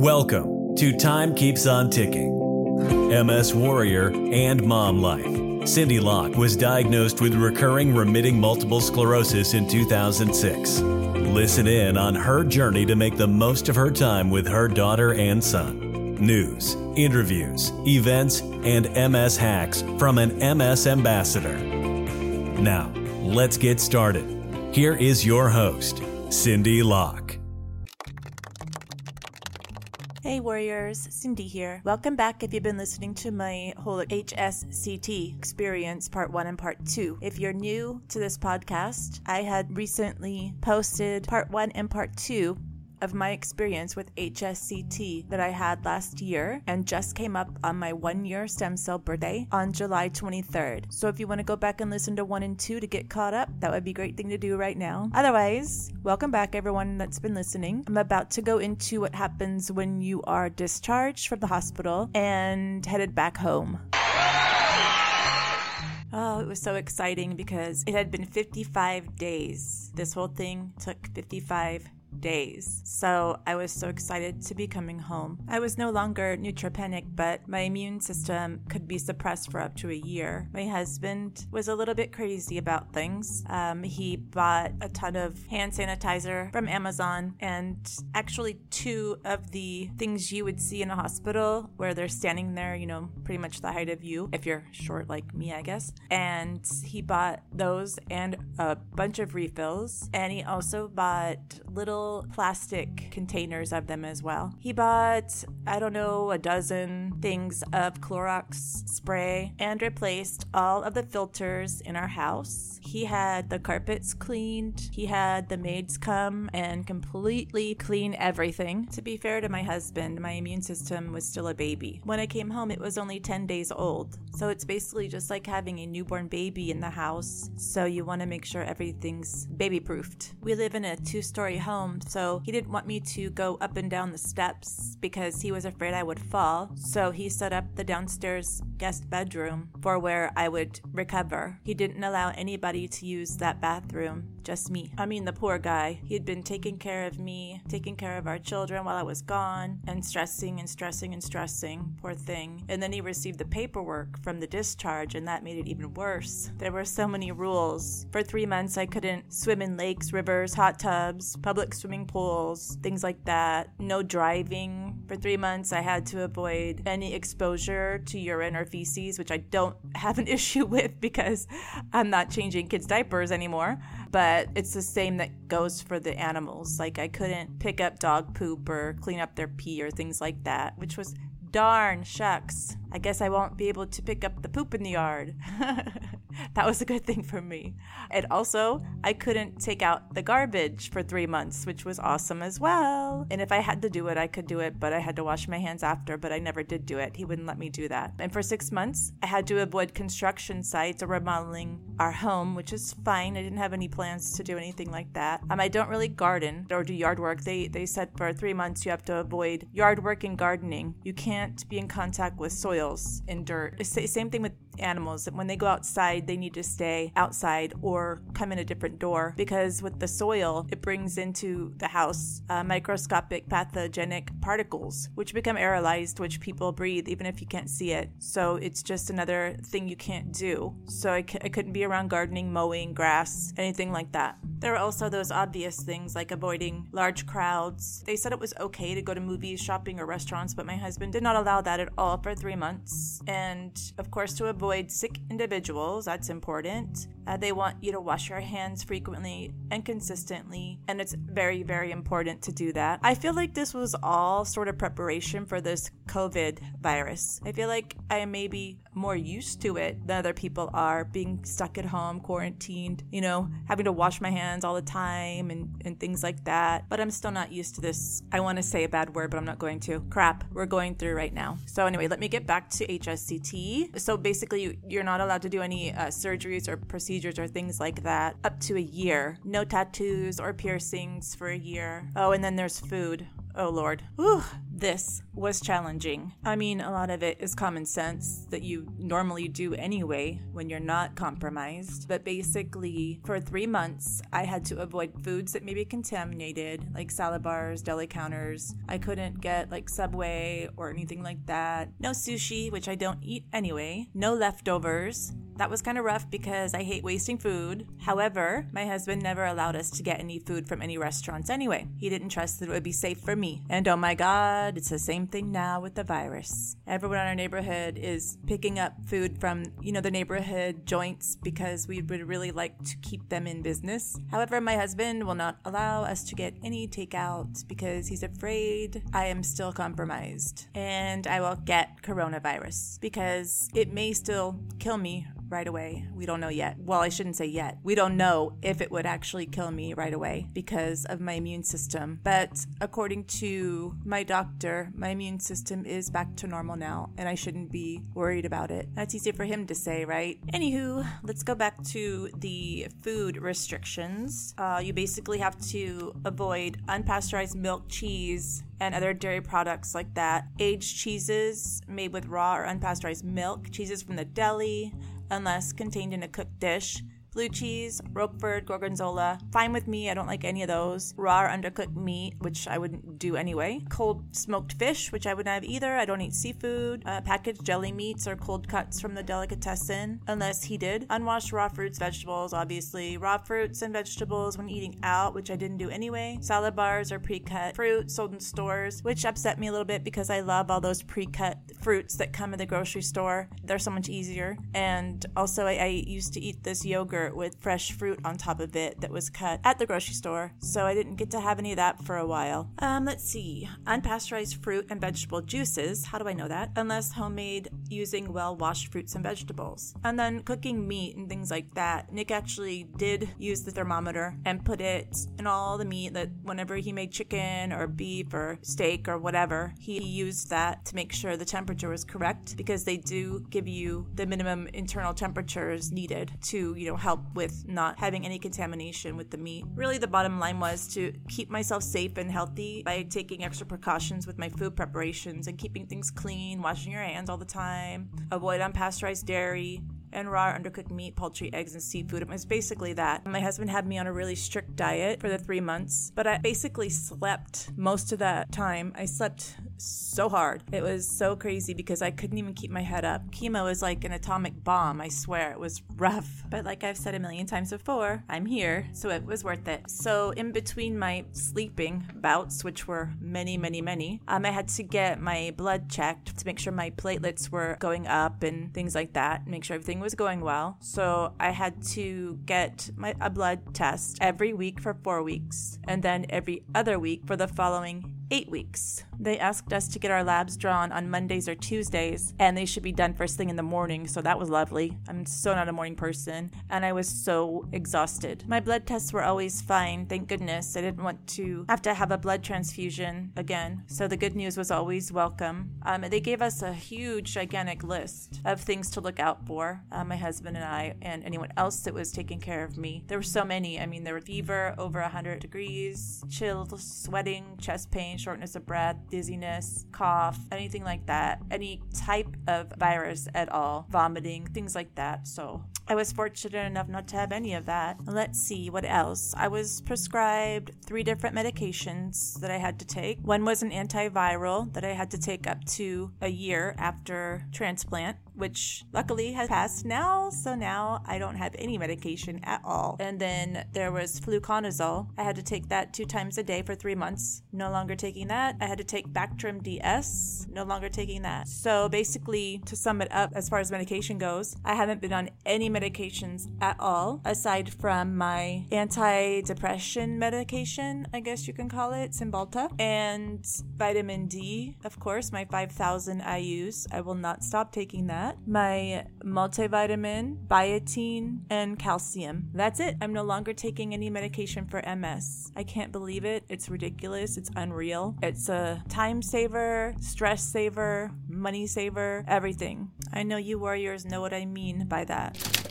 Welcome to Time Keeps on Ticking. MS Warrior and Mom Life. Cindy Locke was diagnosed with recurring remitting multiple sclerosis in 2006. Listen in on her journey to make the most of her time with her daughter and son. News, interviews, events, and MS hacks from an MS ambassador. Now, let's get started. Here is your host, Cindy Locke. Warriors, Cindy here. Welcome back if you've been listening to my whole HSCT experience, part one and part two. If you're new to this podcast, I had recently posted part one and part two of my experience with HSCT that I had last year and just came up on my one year stem cell birthday on July 23rd. So if you want to go back and listen to one and two to get caught up, that would be a great thing to do right now. Otherwise, welcome back everyone that's been listening. I'm about to go into what happens when you are discharged from the hospital and headed back home. Oh, it was so exciting because it had been 55 days. This whole thing took 55 days. So I was so excited to be coming home. I was no longer neutropenic, but my immune system could be suppressed for up to a year. My husband was a little bit crazy about things. Um, he bought a ton of hand sanitizer from Amazon and actually two of the things you would see in a hospital where they're standing there, you know, pretty much the height of you, if you're short like me, I guess. And he bought those and a bunch of refills. And he also bought little plastic containers of them as well. He bought, I don't know, a dozen things of Clorox spray and replaced all of the filters in our house. He had the carpets cleaned. He had the maids come and completely clean everything. To be fair to my husband, my immune system was still a baby. When I came home, it was only 10 days old. So it's basically just like having a newborn baby in the house. So you want to make sure everything's baby proofed. We live in a two story home, so he didn't want me to go up and down the steps because he was afraid I would fall. So he set up the downstairs guest bedroom for where I would recover. He didn't allow anybody to use that bathroom, just me. I mean, the poor guy. He had been taking care of me, taking care of our children while I was gone, and stressing and stressing and stressing. Poor thing. And then he received the paperwork from the discharge, and that made it even worse. There were so many rules. For three months, I couldn't swim in lakes, rivers, hot tubs, public swimming pools, things like that. No driving. For three months, I had to avoid any exposure to urine or feces, which I don't have an issue with because I'm not changing kids' diapers anymore. But it's the same that goes for the animals. Like, I couldn't pick up dog poop or clean up their pee or things like that, which was darn shucks. I guess I won't be able to pick up the poop in the yard. that was a good thing for me. And also, I couldn't take out the garbage for three months, which was awesome as well. And if I had to do it, I could do it, but I had to wash my hands after, but I never did do it. He wouldn't let me do that. And for six months, I had to avoid construction sites or remodeling our home, which is fine. I didn't have any plans to do anything like that. Um, I don't really garden or do yard work. They, they said for three months you have to avoid yard work and gardening. You can't be in contact with soil soils and dirt. Same thing with animals. When they go outside, they need to stay outside or come in a different door because with the soil, it brings into the house uh, microscopic pathogenic particles, which become aerolized, which people breathe even if you can't see it. So it's just another thing you can't do. So I c- I couldn't be around gardening, mowing, grass, anything like that. There are also those obvious things like avoiding large crowds. They said it was okay to go to movies, shopping, or restaurants, but my husband did not allow that at all for three months. And of course, to avoid sick individuals, that's important. Uh, they want you to wash your hands frequently and consistently, and it's very, very important to do that. I feel like this was all sort of preparation for this COVID virus. I feel like I may be more used to it than other people are, being stuck at home, quarantined, you know, having to wash my hands all the time and, and things like that. But I'm still not used to this. I want to say a bad word, but I'm not going to. Crap, we're going through right now. So, anyway, let me get back to HSCT. So, basically, you're not allowed to do any uh, surgeries or procedures or things like that up to a year. No tattoos or piercings for a year. Oh, and then there's food. oh Lord. Whew, this was challenging. I mean, a lot of it is common sense that you normally do anyway when you're not compromised. But basically, for three months, I had to avoid foods that may be contaminated, like salad bars, deli counters. I couldn't get like Subway or anything like that. No sushi, which I don't eat anyway. No leftovers. That was kind of rough because I hate wasting food. However, my husband never allowed us to get any food from any restaurants anyway. He didn't trust that it would be safe for me. And oh my god, it's the same thing now with the virus. Everyone in our neighborhood is picking up food from, you know, the neighborhood joints because we would really like to keep them in business. However, my husband will not allow us to get any takeout because he's afraid I am still compromised and I will get coronavirus because it may still kill me right away. We don't know yet. Well, I shouldn't say yet. We don't know if it would actually kill me right away because of my immune system. But according to my doctor, my immune system is back to normal now and I shouldn't be worried about it. That's easy for him to say, right? Anywho, let's go back to the food restrictions. Uh, you basically have to avoid unpasteurized milk, cheese, and other dairy products like that. Aged cheeses made with raw or unpasteurized milk, cheeses from the deli, unless contained in a cooked dish, blue cheese, Roquefort, Gorgonzola. Fine with me, I don't like any of those. Raw or undercooked meat, which I wouldn't do anyway. Cold smoked fish, which I wouldn't have either. I don't eat seafood. Uh, packaged jelly meats or cold cuts from the delicatessen, unless heated. Unwashed raw fruits, vegetables, obviously. Raw fruits and vegetables when eating out, which I didn't do anyway. Salad bars or pre cut fruit sold in stores, which upset me a little bit because I love all those pre cut fruits that come in the grocery store. They're so much easier. And also, I, I used to eat this yogurt with fresh fruit on top of it that was cut at the grocery store, so I didn't get to have any of that for a while. Um, let's see. Unpasteurized fruit and vegetable juices. How do I know that? Unless homemade using well washed fruits and vegetables. And then cooking meat and things like that. Nick actually did use the thermometer and put it in all the meat that whenever he made chicken or beef or steak or whatever, he used that to make sure the temperature was correct because they do give you the minimum internal temperatures needed to, you know, help with not having any contamination with the meat. Really, the bottom line was to keep myself safe and healthy by taking extra precautions with my food preparations and keeping things clean, washing your hands all the time, avoid unpasteurized dairy, and raw undercooked meat, poultry, eggs, and seafood. It was basically that. My husband had me on a really strict diet for the three months, but I basically slept most of that time. I slept so hard. It was so crazy because I couldn't even keep my head up. Chemo was like an atomic bomb, I swear. It was rough. But like I've said a million times before, I'm here, so it was worth it. So in between my sleeping bouts, which were many, many, many, um, I had to get my blood checked to make sure my platelets were going up and things like that, make sure everything was going well. So I had to get my a blood test every week for four weeks, and then every other week for the following eight weeks. They asked us to get our labs drawn on Mondays or Tuesdays, and they should be done first thing in the morning, so that was lovely. I'm so not a morning person, and I was so exhausted. My blood tests were always fine, thank goodness. I didn't want to have to have a blood transfusion again, so the good news was always welcome. Um, they gave us a huge, gigantic list of things to look out for, uh, my husband and I, and anyone else that was taking care of me. There were so many. I mean, there were fever over 100 degrees, chills, sweating, chest pain, shortness of breath, dizziness, cough, anything like that, any type of virus at all, vomiting, things like that. So I was fortunate enough not to have any of that. Let's see what else. I was prescribed three different medications that I had to take. One was an antiviral that I had to take up to a year after transplant which luckily has passed now. So now I don't have any medication at all. And then there was fluconazole. I had to take that two times a day for three months. No longer taking that. I had to take Bactrim DS. No longer taking that. So basically, to sum it up, as far as medication goes, I haven't been on any medications at all aside from my anti-depression medication, I guess you can call it, Cymbalta, and vitamin D. Of course, my 5,000 IU's. I will not stop taking that that, my multivitamin, biotin, and calcium. That's it. I'm no longer taking any medication for MS. I can't believe it. It's ridiculous. It's unreal. It's a time saver, stress saver, money saver, everything. I know you warriors know what I mean by that.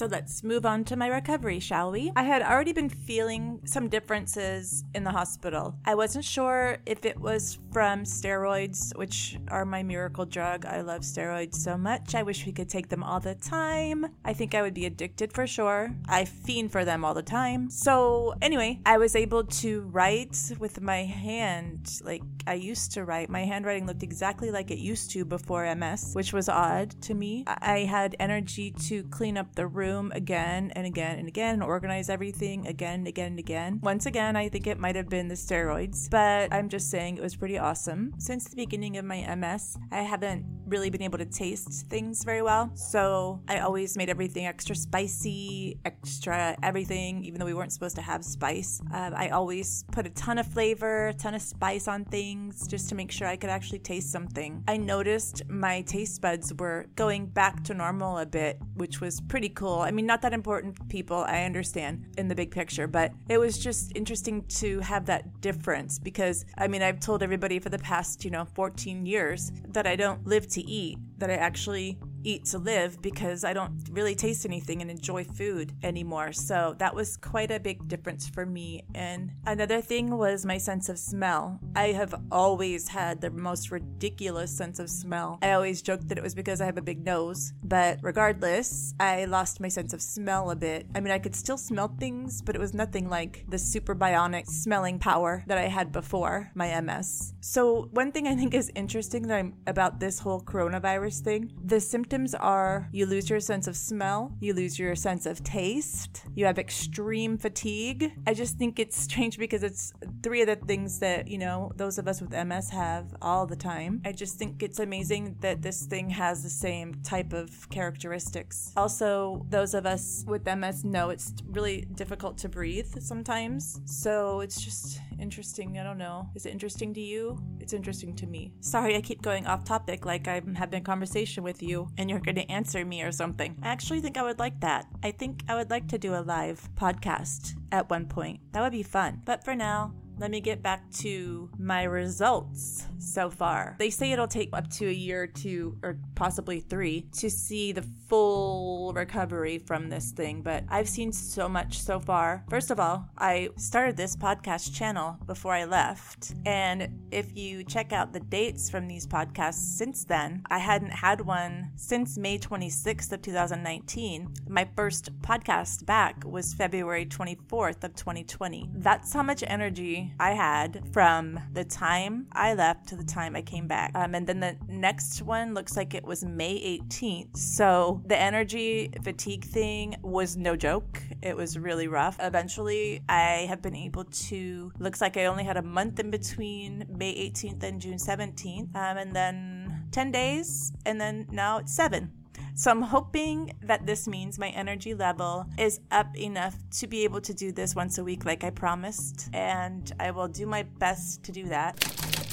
So let's move on to my recovery, shall we? I had already been feeling some differences in the hospital. I wasn't sure if it was from steroids, which are my miracle drug. I love steroids so much. I wish we could take them all the time. I think I would be addicted for sure. I fiend for them all the time. So, anyway, I was able to write with my hand like I used to write. My handwriting looked exactly like it used to before MS, which was odd to me. I had energy to clean up the room again and again and again and organize everything again and again and again. Once again, I think it might have been the steroids, but I'm just saying it was pretty awesome. Since the beginning of my MS, I haven't really been able to taste things very well. So I always made everything extra spicy, extra everything, even though we weren't supposed to have spice. Uh, I always put a ton of flavor, a ton of spice on things just to make sure I could actually taste something. I noticed my taste buds were going back to normal a bit, which was pretty cool. I mean, not that important, people, I understand in the big picture, but it was just interesting to have that difference because, I mean, I've told everybody for the past, you know, 14 years that I don't live to eat, that I actually eat to live because I don't really taste anything and enjoy food anymore. So that was quite a big difference for me. And another thing was my sense of smell. I have always had the most ridiculous sense of smell. I always joked that it was because I have a big nose, but regardless, I lost my sense of smell a bit. I mean, I could still smell things, but it was nothing like the super bionic smelling power that I had before my MS. So, one thing I think is interesting that I'm about this whole coronavirus thing, the symptoms symptoms are you lose your sense of smell, you lose your sense of taste, you have extreme fatigue. I just think it's strange because it's three of the things that, you know, those of us with MS have all the time. I just think it's amazing that this thing has the same type of characteristics. Also, those of us with MS know it's really difficult to breathe sometimes. So it's just interesting. I don't know. Is it interesting to you? It's interesting to me. Sorry, I keep going off topic like I'm having a conversation with you and you're going to answer me or something. I actually think I would like that. I think I would like to do a live podcast at one point. That would be fun. But for now, let me get back to my results so far. They say it'll take up to a year two, or possibly three, to see the full recovery from this thing, but I've seen so much so far. First of all, I started this podcast channel before I left, and if you check out the dates from these podcasts since then, I hadn't had one since May 26th of 2019. My first podcast back was February 24th of 2020. That's how much energy I had from the time I left to the time I came back. Um, and then the next one looks like it was May 18th. So the energy fatigue thing was no joke. It was really rough. Eventually, I have been able to, looks like I only had a month in between May 18th and June 17th. Um, and then 10 days, and then now it's seven. So I'm hoping that this means my energy level is up enough to be able to do this once a week, like I promised. And I will do my best to do that.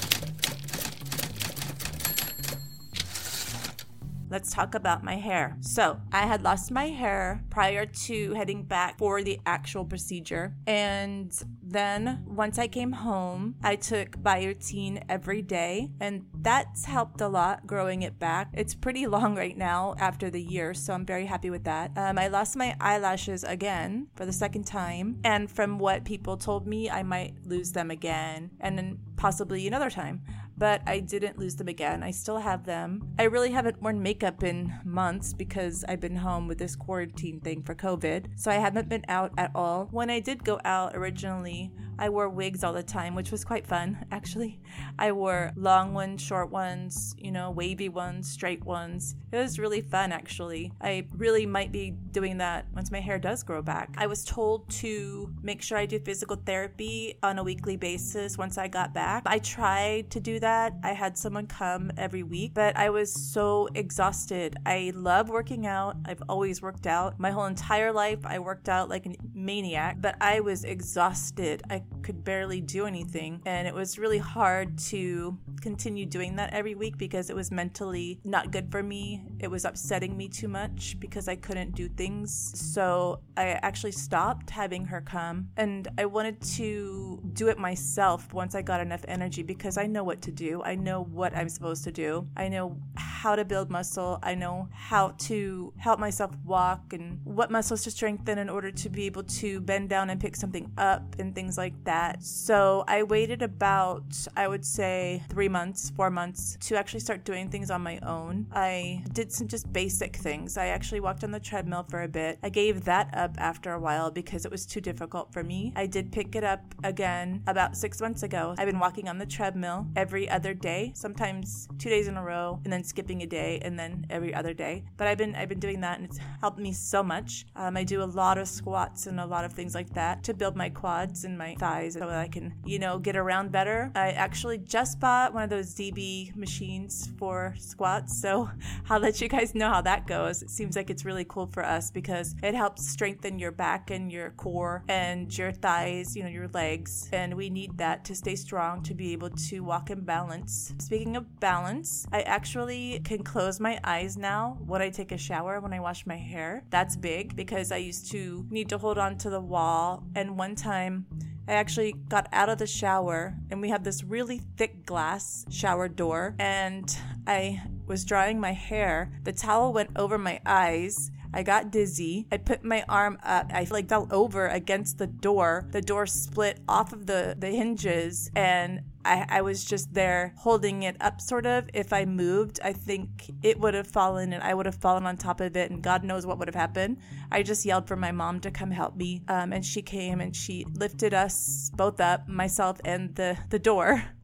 Let's talk about my hair. So, I had lost my hair prior to heading back for the actual procedure. And then once I came home, I took biotin every day, and that's helped a lot growing it back. It's pretty long right now after the year, so I'm very happy with that. Um, I lost my eyelashes again for the second time, and from what people told me, I might lose them again, and then possibly another time but I didn't lose them again. I still have them. I really haven't worn makeup in months because I've been home with this quarantine thing for COVID. So I haven't been out at all. When I did go out originally, I wore wigs all the time, which was quite fun, actually. I wore long ones, short ones, you know, wavy ones, straight ones. It was really fun, actually. I really might be doing that once my hair does grow back. I was told to make sure I do physical therapy on a weekly basis once I got back. I tried to do that. I had someone come every week, but I was so exhausted. I love working out. I've always worked out. My whole entire life, I worked out like a maniac, but I was exhausted. I could barely do anything. And it was really hard to continue doing that every week because it was mentally not good for me. It was upsetting me too much because I couldn't do things. So I actually stopped having her come and I wanted to do it myself once I got enough energy because I know what to do. I know what I'm supposed to do. I know how to build muscle. I know how to help myself walk and what muscles to strengthen in order to be able to bend down and pick something up and things like that. So I waited about, I would say, three months, four months to actually start doing things on my own. I did some just basic things. I actually walked on the treadmill for a bit. I gave that up after a while because it was too difficult for me. I did pick it up again about six months ago. I've been walking on the treadmill every other day, sometimes two days in a row, and then skipping a day, and then every other day. But I've been I've been doing that, and it's helped me so much. Um, I do a lot of squats and a lot of things like that to build my quads and my thighs so that I can, you know, get around better. I actually just bought one of those DB machines for squats, so I'll let you guys know how that goes. It seems like it's really cool for us because it helps strengthen your back and your core and your thighs, you know, your legs, and we need that to stay strong to be able to walk in balance. Speaking of balance, I actually can close my eyes now when I take a shower, when I wash my hair. That's big because I used to need to hold on to the wall, and one time I actually got out of the shower and we had this really thick glass shower door and I was drying my hair. The towel went over my eyes. I got dizzy. I put my arm up. I like fell over against the door. The door split off of the, the hinges and I, I was just there holding it up, sort of. If I moved, I think it would have fallen and I would have fallen on top of it, and God knows what would have happened. I just yelled for my mom to come help me, um, and she came and she lifted us both up, myself and the, the door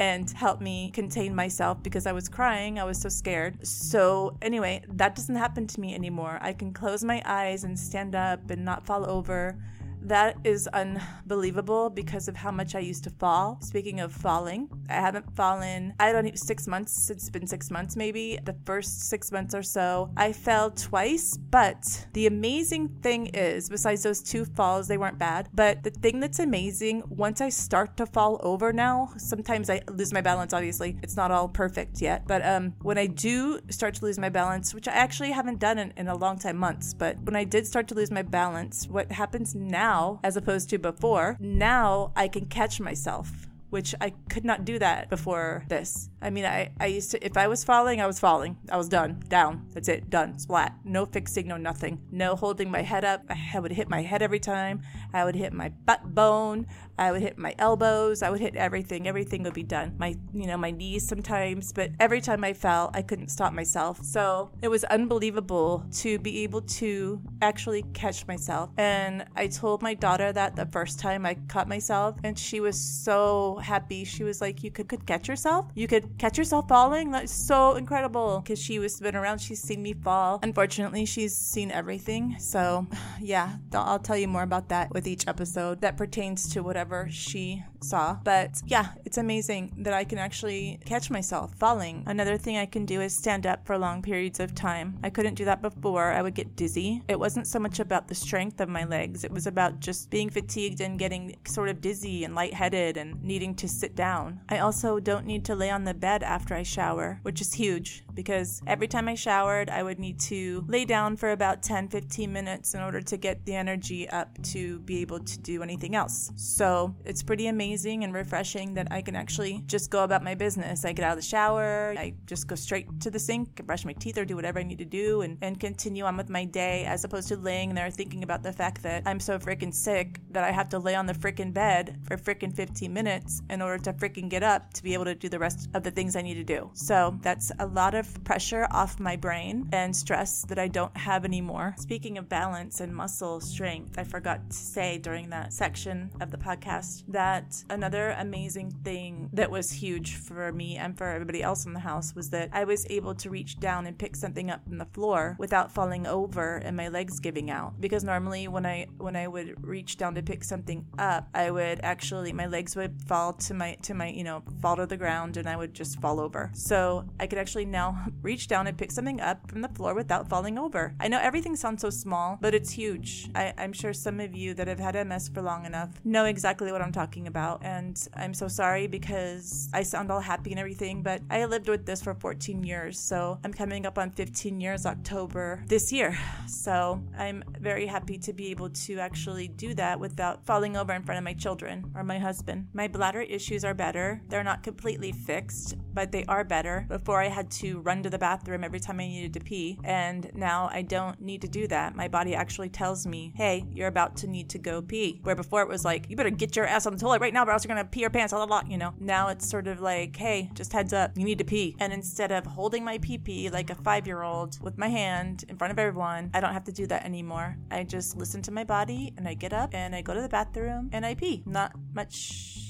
and helped me contain myself because I was crying. I was so scared. So, anyway, that doesn't happen to me anymore. I can close my eyes and stand up and not fall over. That is unbelievable because of how much I used to fall. Speaking of falling, I haven't fallen, I don't know, six months. It's been six months maybe. The first six months or so, I fell twice. But the amazing thing is, besides those two falls, they weren't bad. But the thing that's amazing, once I start to fall over now, sometimes I lose my balance, obviously. It's not all perfect yet. But um, when I do start to lose my balance, which I actually haven't done in, in a long time, months, but when I did start to lose my balance, what happens now? Now, as opposed to before, now I can catch myself which I could not do that before this. I mean, I, I used to, if I was falling, I was falling. I was done, down. That's it, done, splat. No fixing, no nothing. No holding my head up. I would hit my head every time. I would hit my butt bone. I would hit my elbows. I would hit everything. Everything would be done. My, you know, my knees sometimes. But every time I fell, I couldn't stop myself. So it was unbelievable to be able to actually catch myself. And I told my daughter that the first time I caught myself, and she was so happy. She was like, "You could, could catch yourself. You could catch yourself falling. That's so incredible." Because she was been around, she's seen me fall. Unfortunately, she's seen everything. So, yeah, I'll tell you more about that with each episode that pertains to whatever she saw. But yeah, it's amazing that I can actually catch myself falling. Another thing I can do is stand up for long periods of time. I couldn't do that before. I would get dizzy. It wasn't so much about the strength of my legs. It was about just being fatigued and getting sort of dizzy and lightheaded and needing to sit down. I also don't need to lay on the bed after I shower, which is huge because every time I showered, I would need to lay down for about 10 15 minutes in order to get the energy up to be able to do anything else. So it's pretty amazing and refreshing that I can actually just go about my business. I get out of the shower, I just go straight to the sink, and brush my teeth, or do whatever I need to do and, and continue on with my day as opposed to laying there thinking about the fact that I'm so freaking sick that I have to lay on the freaking bed for freaking 15 minutes in order to freaking get up to be able to do the rest of the things I need to do. So that's a lot of pressure off my brain and stress that I don't have anymore. Speaking of balance and muscle strength, I forgot to say during that section of the podcast that another amazing thing that was huge for me and for everybody else in the house was that I was able to reach down and pick something up from the floor without falling over and my legs giving out. Because normally when I when I would reach down to pick something up, I would actually my legs would fall to my to my you know fall to the ground and I would just fall over. So I could actually now reach down and pick something up from the floor without falling over. I know everything sounds so small, but it's huge. I, I'm sure some of you that have had MS for long enough know exactly what I'm talking about, and I'm so sorry because I sound all happy and everything, but I lived with this for 14 years, so I'm coming up on 15 years October this year. So I'm very happy to be able to actually do that without falling over in front of my children or my husband. My bladder issues are better. They're not completely fixed, but they are better. Before I had to run to the bathroom every time I needed to pee, and now I don't need to do that. My body actually tells me, hey, you're about to need to go pee. Where before it was like, you better get your ass on the toilet right now, or else you're gonna pee your pants, blah, blah, you know. Now it's sort of like, hey, just heads up, you need to pee. And instead of holding my pee pee like a five year old with my hand in front of everyone, I don't have to do that anymore. I just listen to my body and I get up and I go to the bathroom and I pee. Not much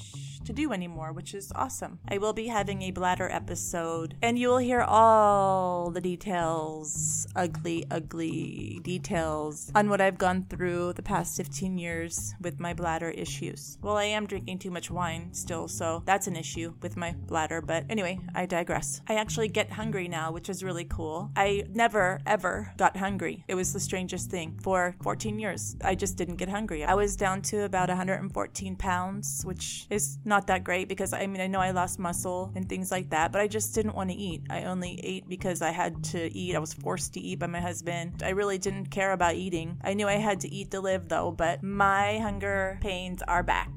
to do anymore, which is awesome. I will be having a bladder episode, and you will hear all the details ugly, ugly details on what I've gone through the past 15 years with my bladder issues. Well, I am drinking too much wine still, so that's an issue with my bladder, but anyway, I digress. I actually get hungry now, which is really cool. I never, ever got hungry. It was the strangest thing. For 14 years, I just didn't get hungry. I was down to about 114 pounds, which is not not that great because I mean, I know I lost muscle and things like that, but I just didn't want to eat. I only ate because I had to eat. I was forced to eat by my husband. I really didn't care about eating. I knew I had to eat to live though, but my hunger pains are back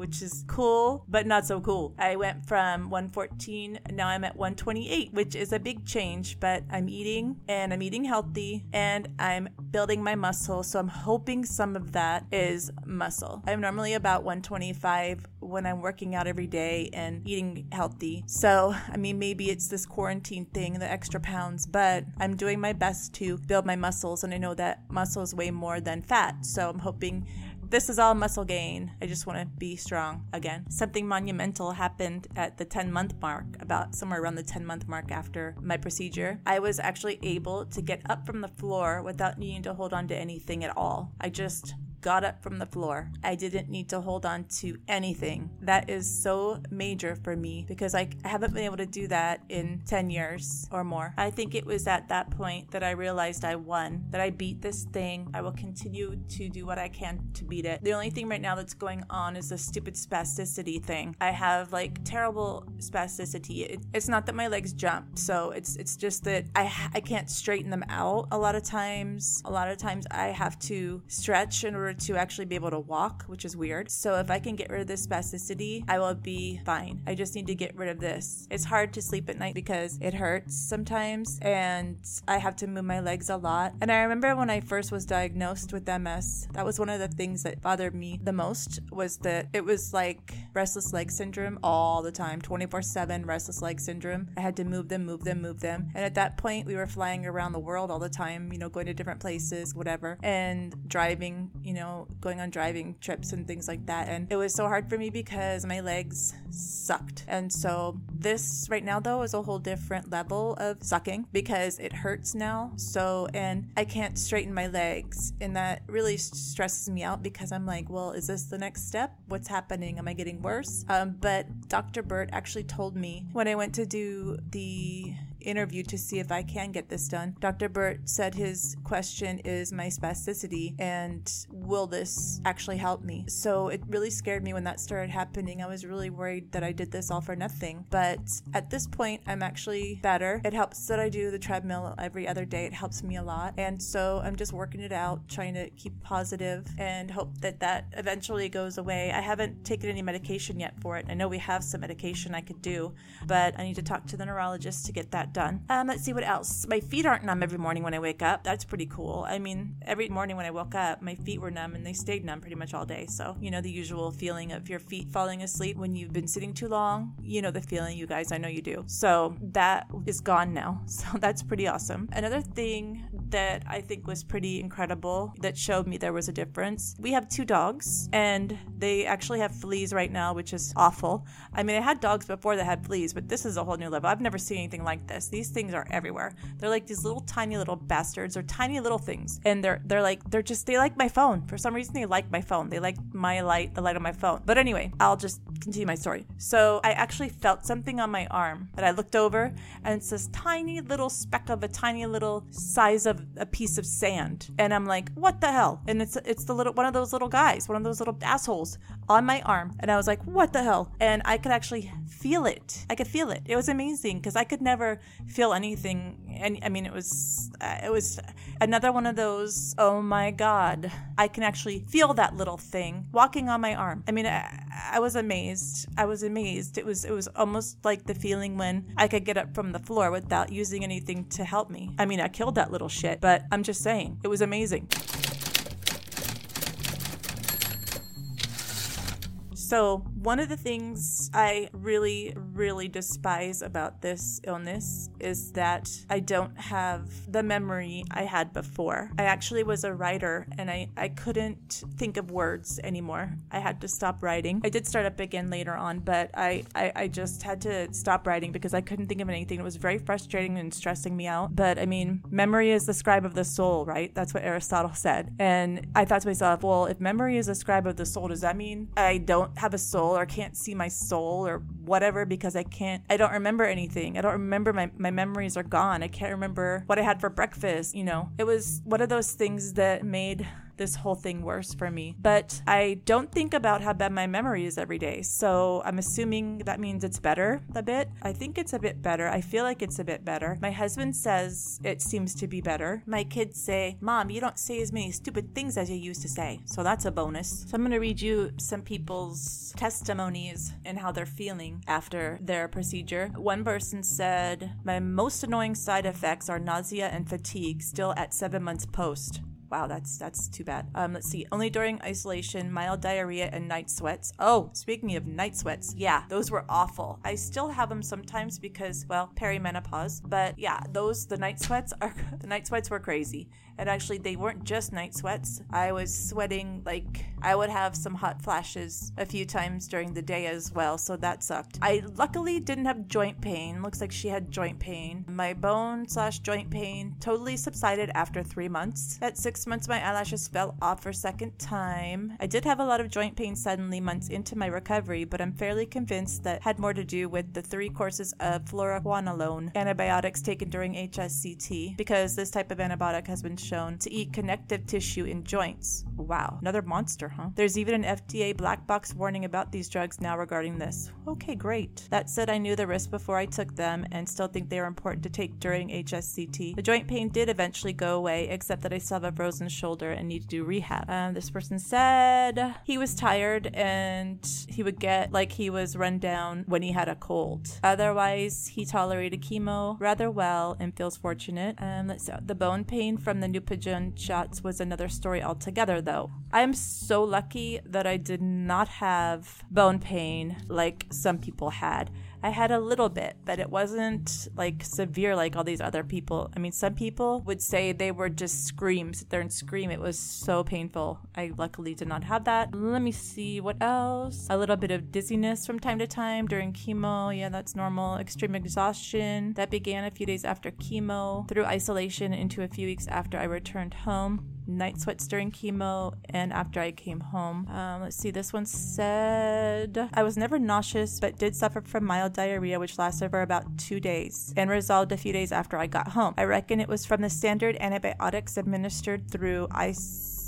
which is cool, but not so cool. I went from 114, now I'm at 128, which is a big change, but I'm eating and I'm eating healthy and I'm building my muscle. So I'm hoping some of that is muscle. I'm normally about 125 when I'm working out every day and eating healthy. So, I mean, maybe it's this quarantine thing, the extra pounds, but I'm doing my best to build my muscles. And I know that muscle is way more than fat. So I'm hoping this is all muscle gain. I just want to be strong again. Something monumental happened at the 10 month mark, about somewhere around the 10 month mark after my procedure. I was actually able to get up from the floor without needing to hold on to anything at all. I just got up from the floor. I didn't need to hold on to anything. That is so major for me because I haven't been able to do that in 10 years or more. I think it was at that point that I realized I won, that I beat this thing. I will continue to do what I can to beat it. The only thing right now that's going on is the stupid spasticity thing. I have like terrible spasticity. It, it's not that my legs jump, so it's it's just that I I can't straighten them out a lot of times. A lot of times I have to stretch in order order to actually be able to walk, which is weird. So if I can get rid of this spasticity, I will be fine. I just need to get rid of this. It's hard to sleep at night because it hurts sometimes and I have to move my legs a lot. And I remember when I first was diagnosed with MS, that was one of the things that bothered me the most was that it was like restless leg syndrome all the time, 24/7 restless leg syndrome. I had to move them, move them, move them. And at that point, we were flying around the world all the time, you know, going to different places, whatever, and driving, you know, know, going on driving trips and things like that. And it was so hard for me because my legs sucked. And so this right now, though, is a whole different level of sucking because it hurts now. So, and I can't straighten my legs. And that really stresses me out because I'm like, well, is this the next step? What's happening? Am I getting worse? Um, but Dr. Burt actually told me when I went to do the interview to see if I can get this done. Dr. Burt said his question is my spasticity and will this actually help me? So it really scared me when that started happening. I was really worried that I did this all for nothing. But at this point, I'm actually better. It helps that I do the treadmill every other day. It helps me a lot. And so I'm just working it out, trying to keep positive and hope that that eventually goes away. I haven't taken any medication yet for it. I know we have some medication I could do, but I need to talk to the neurologist to get that done. Um, let's see what else. My feet aren't numb every morning when I wake up. That's pretty cool. I mean, every morning when I woke up, my feet were numb and they stayed numb pretty much all day. So, you know, the usual feeling of your feet falling asleep when you've been sitting too long. You know the feeling, you guys. I know you do. So that is gone now. So that's pretty awesome. Another thing that I think was pretty incredible that showed me there was a difference. We have two dogs, and they actually have fleas right now, which is awful. I mean, I had dogs before that had fleas, but this is a whole new level. I've never seen anything like this. These things are everywhere. They're like these little tiny little bastards or tiny little things, and they're they're like they're just they like my phone for some reason. They like my phone. They like my light, the light on my phone. But anyway, I'll just continue my story. So I actually felt something on my arm, and I looked over, and it's this tiny little speck of a tiny little size of a piece of sand, and I'm like, what the hell? And it's it's the little one of those little guys, one of those little assholes on my arm, and I was like, what the hell? And I could actually feel it. I could feel it. It was amazing because I could never feel anything. And I mean, it was uh, it was another one of those. Oh my god! I can actually feel that little thing walking on my arm. I mean, I, I was amazed. I was amazed. It was it was almost like the feeling when I could get up from the floor without using anything to help me. I mean, I killed that little shit, but I'm just saying, it was amazing. So, one of the things I really, really despise about this illness is that I don't have the memory I had before. I actually was a writer and I, I couldn't think of words anymore. I had to stop writing. I did start up again later on, but I, I, I just had to stop writing because I couldn't think of anything. It was very frustrating and stressing me out. But I mean, memory is the scribe of the soul, right? That's what Aristotle said. And I thought to myself, well, if memory is a scribe of the soul, does that mean I don't have a soul or can't see my soul or whatever because I can't, I don't remember anything. I don't remember, my, my memories are gone. I can't remember what I had for breakfast. You know, it was one of those things that made this whole thing worse for me. But I don't think about how bad my memory is every day. So I'm assuming that means it's better a bit. I think it's a bit better. I feel like it's a bit better. My husband says it seems to be better. My kids say, Mom, you don't say as many stupid things as you used to say. So that's a bonus. So I'm going to read you some people's testimonies and how they're feeling after their procedure. One person said, My most annoying side effects are nausea and fatigue, still at seven months post. Wow, that's that's too bad. Um, let's see. Only during isolation, mild diarrhea and night sweats. Oh, speaking of night sweats, yeah, those were awful. I still have them sometimes because, well, perimenopause. But yeah, those the night sweats are the night sweats were crazy. And actually, they weren't just night sweats. I was sweating like I would have some hot flashes a few times during the day as well, so that sucked. I luckily didn't have joint pain. Looks like she had joint pain. My bone slash joint pain totally subsided after three months. At six months, my eyelashes fell off for second time. I did have a lot of joint pain suddenly months into my recovery, but I'm fairly convinced that had more to do with the three courses of fluoroquinolone antibiotics taken during HSCT, because this type of antibiotic has been shown to eat connective tissue in joints. Wow, another monster, huh? There's even an FDA black box warning about these drugs now regarding this. Okay, great. That said, I knew the risk before I took them and still think they are important to take during HSCT. The joint pain did eventually go away, except that I still have a frozen shoulder and need to do rehab. Um, this person said he was tired and he would get like he was run down when he had a cold. Otherwise, he tolerated chemo rather well and feels fortunate. Um, let's see. The bone pain from the Neupogen shots was another story altogether, though. I'm so lucky that I did not have bone pain like some people had. I had a little bit, but it wasn't like severe like all these other people. I mean, some people would say they were just scream, sit there and scream. It was so painful. I luckily did not have that. Let me see what else. A little bit of dizziness from time to time during chemo. Yeah, that's normal. Extreme exhaustion. That began a few days after chemo, through isolation into a few weeks after I returned home night sweats during chemo and after I came home. Um, let's see, this one said I was never nauseous but did suffer from mild diarrhea, which lasted for about two days and resolved a few days after I got home. I reckon it was from the standard antibiotics administered through ice.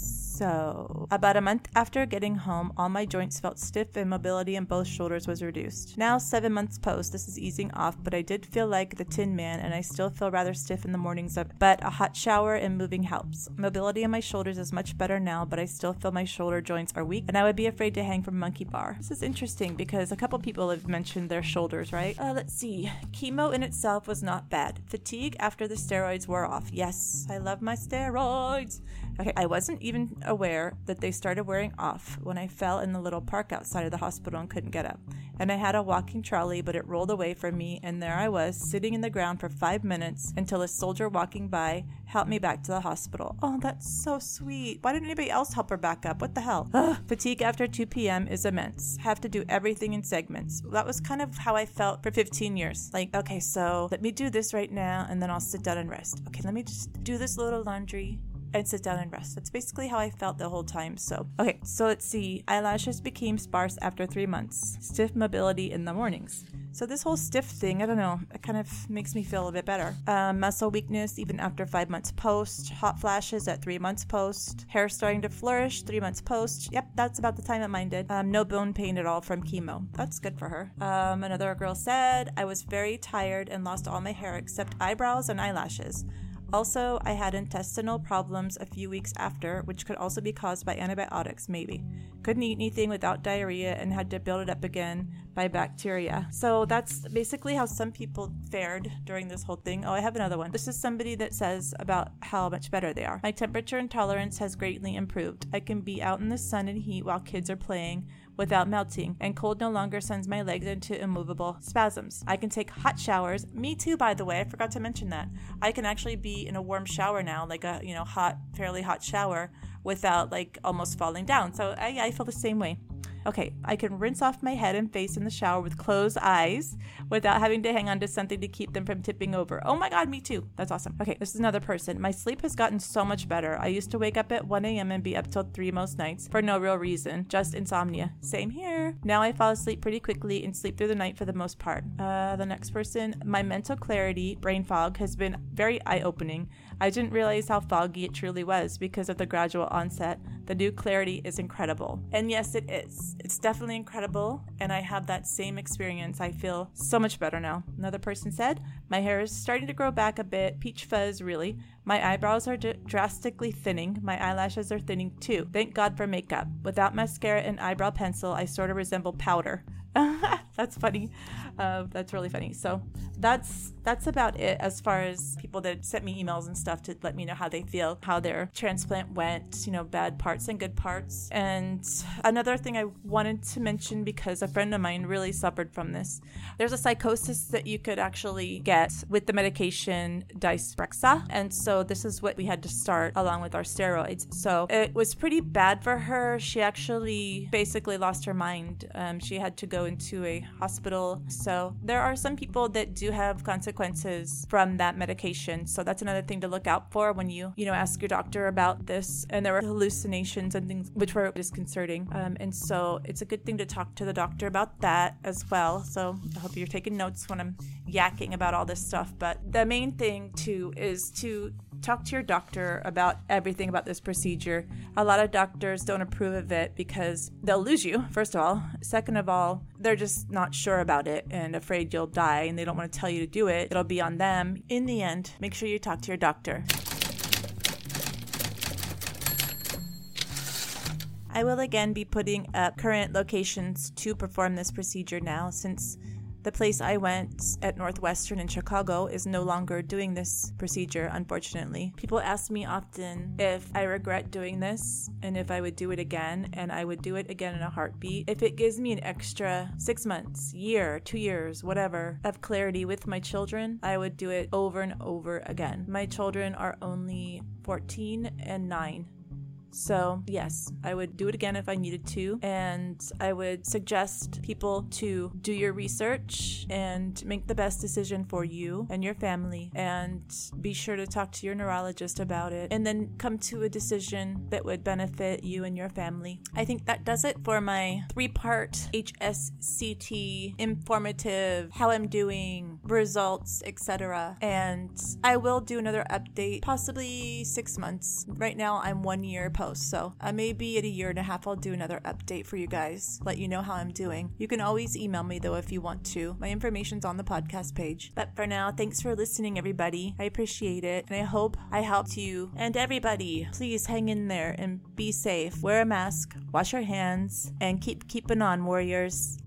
So, about a month after getting home, all my joints felt stiff and mobility in both shoulders was reduced. Now, seven months post, this is easing off, but I did feel like the Tin Man and I still feel rather stiff in the mornings, but a hot shower and moving helps. Mobility in my shoulders is much better now, but I still feel my shoulder joints are weak and I would be afraid to hang from monkey bar. This is interesting because a couple people have mentioned their shoulders, right? Uh, let's see. Chemo in itself was not bad. Fatigue after the steroids wore off. Yes, I love my steroids. Okay, I wasn't even aware that they started wearing off when I fell in the little park outside of the hospital and couldn't get up. And I had a walking trolley, but it rolled away from me, and there I was, sitting in the ground for five minutes until a soldier walking by helped me back to the hospital. Oh, that's so sweet. Why didn't anybody else help her back up? What the hell? Ugh. Fatigue after 2 p.m. is immense. Have to do everything in segments. That was kind of how I felt for 15 years. Like, okay, so let me do this right now, and then I'll sit down and rest. Okay, let me just do this little laundry and sit down and rest. That's basically how I felt the whole time. So, okay, so let's see. Eyelashes became sparse after three months, stiff mobility in the mornings. So, this whole stiff thing, I don't know, it kind of makes me feel a bit better. Um, muscle weakness even after five months post, hot flashes at three months post, hair starting to flourish three months post. Yep, that's about the time that mine did. Um, no bone pain at all from chemo. That's good for her. Um, another girl said, I was very tired and lost all my hair except eyebrows and eyelashes. Also, I had intestinal problems a few weeks after, which could also be caused by antibiotics, maybe. Couldn't eat anything without diarrhea and had to build it up again by bacteria. So that's basically how some people fared during this whole thing. Oh, I have another one. This is somebody that says about how much better they are. My temperature intolerance has greatly improved. I can be out in the sun and heat while kids are playing without melting, and cold no longer sends my legs into immovable spasms. I can take hot showers. Me too, by the way. I forgot to mention that. I can actually be in a warm shower now, like a you know hot, fairly hot shower, without like almost falling down. So I, I feel the same way. Okay, I can rinse off my head and face in the shower with closed eyes without having to hang on to something to keep them from tipping over. Oh my god, me too. That's awesome. Okay, this is another person. My sleep has gotten so much better. I used to wake up at 1 a.m. and be up till 3 most nights for no real reason, just insomnia. Same here. Now I fall asleep pretty quickly and sleep through the night for the most part. Uh, the next person, my mental clarity, brain fog, has been very eye opening. I didn't realize how foggy it truly was because of the gradual onset. The new clarity is incredible. And yes, it is. It's definitely incredible. And I have that same experience. I feel so much better now. Another person said, My hair is starting to grow back a bit. Peach fuzz, really. My eyebrows are d- drastically thinning. My eyelashes are thinning too. Thank God for makeup. Without mascara and eyebrow pencil, I sort of resemble powder. that's funny. Uh, that's really funny. So that's that's about it as far as people that sent me emails and stuff to let me know how they feel, how their transplant went, you know, bad parts and good parts. And another thing I wanted to mention because a friend of mine really suffered from this. There's a psychosis that you could actually get with the medication Dysprexa, and so this is what we had to start along with our steroids. So it was pretty bad for her. She actually basically lost her mind. Um, she had to go into a hospital. So there are some people that do have consequences from that medication. So that's another thing to look out for when you, you know, ask your doctor about this. And there were hallucinations and things which were disconcerting. Um, and so it's a good thing to talk to the doctor about that as well. So I hope you're taking notes when I'm yakking about all this stuff. But the main thing too is to talk to your doctor about everything about this procedure. A lot of doctors don't approve of it because they'll lose you, first of all. Second of all, they're just not sure about it and afraid you'll die and they don't want to tell you to do it. It'll be on them. In the end, make sure you talk to your doctor. I will again be putting up current locations to perform this procedure now since the place I went at Northwestern in Chicago is no longer doing this procedure, unfortunately. People ask me often if I regret doing this and if I would do it again, and I would do it again in a heartbeat. If it gives me an extra six months, year, two years, whatever, of clarity with my children, I would do it over and over again. My children are only 14 and 9 so, yes, I would do it again if I needed to. And I would suggest people to do your research and make the best decision for you and your family. And be sure to talk to your neurologist about it. And then come to a decision that would benefit you and your family. I think that does it for my three part HSCT informative, how I'm doing, results, etc. And I will do another update, possibly six months. Right now, I'm one year post. So uh, maybe in a year and a half, I'll do another update for you guys, let you know how I'm doing. You can always email me though if you want to. My information's on the podcast page. But for now, thanks for listening, everybody. I appreciate it, and I hope I helped you. And everybody, please hang in there and be safe. Wear a mask, wash your hands, and keep keeping on, warriors.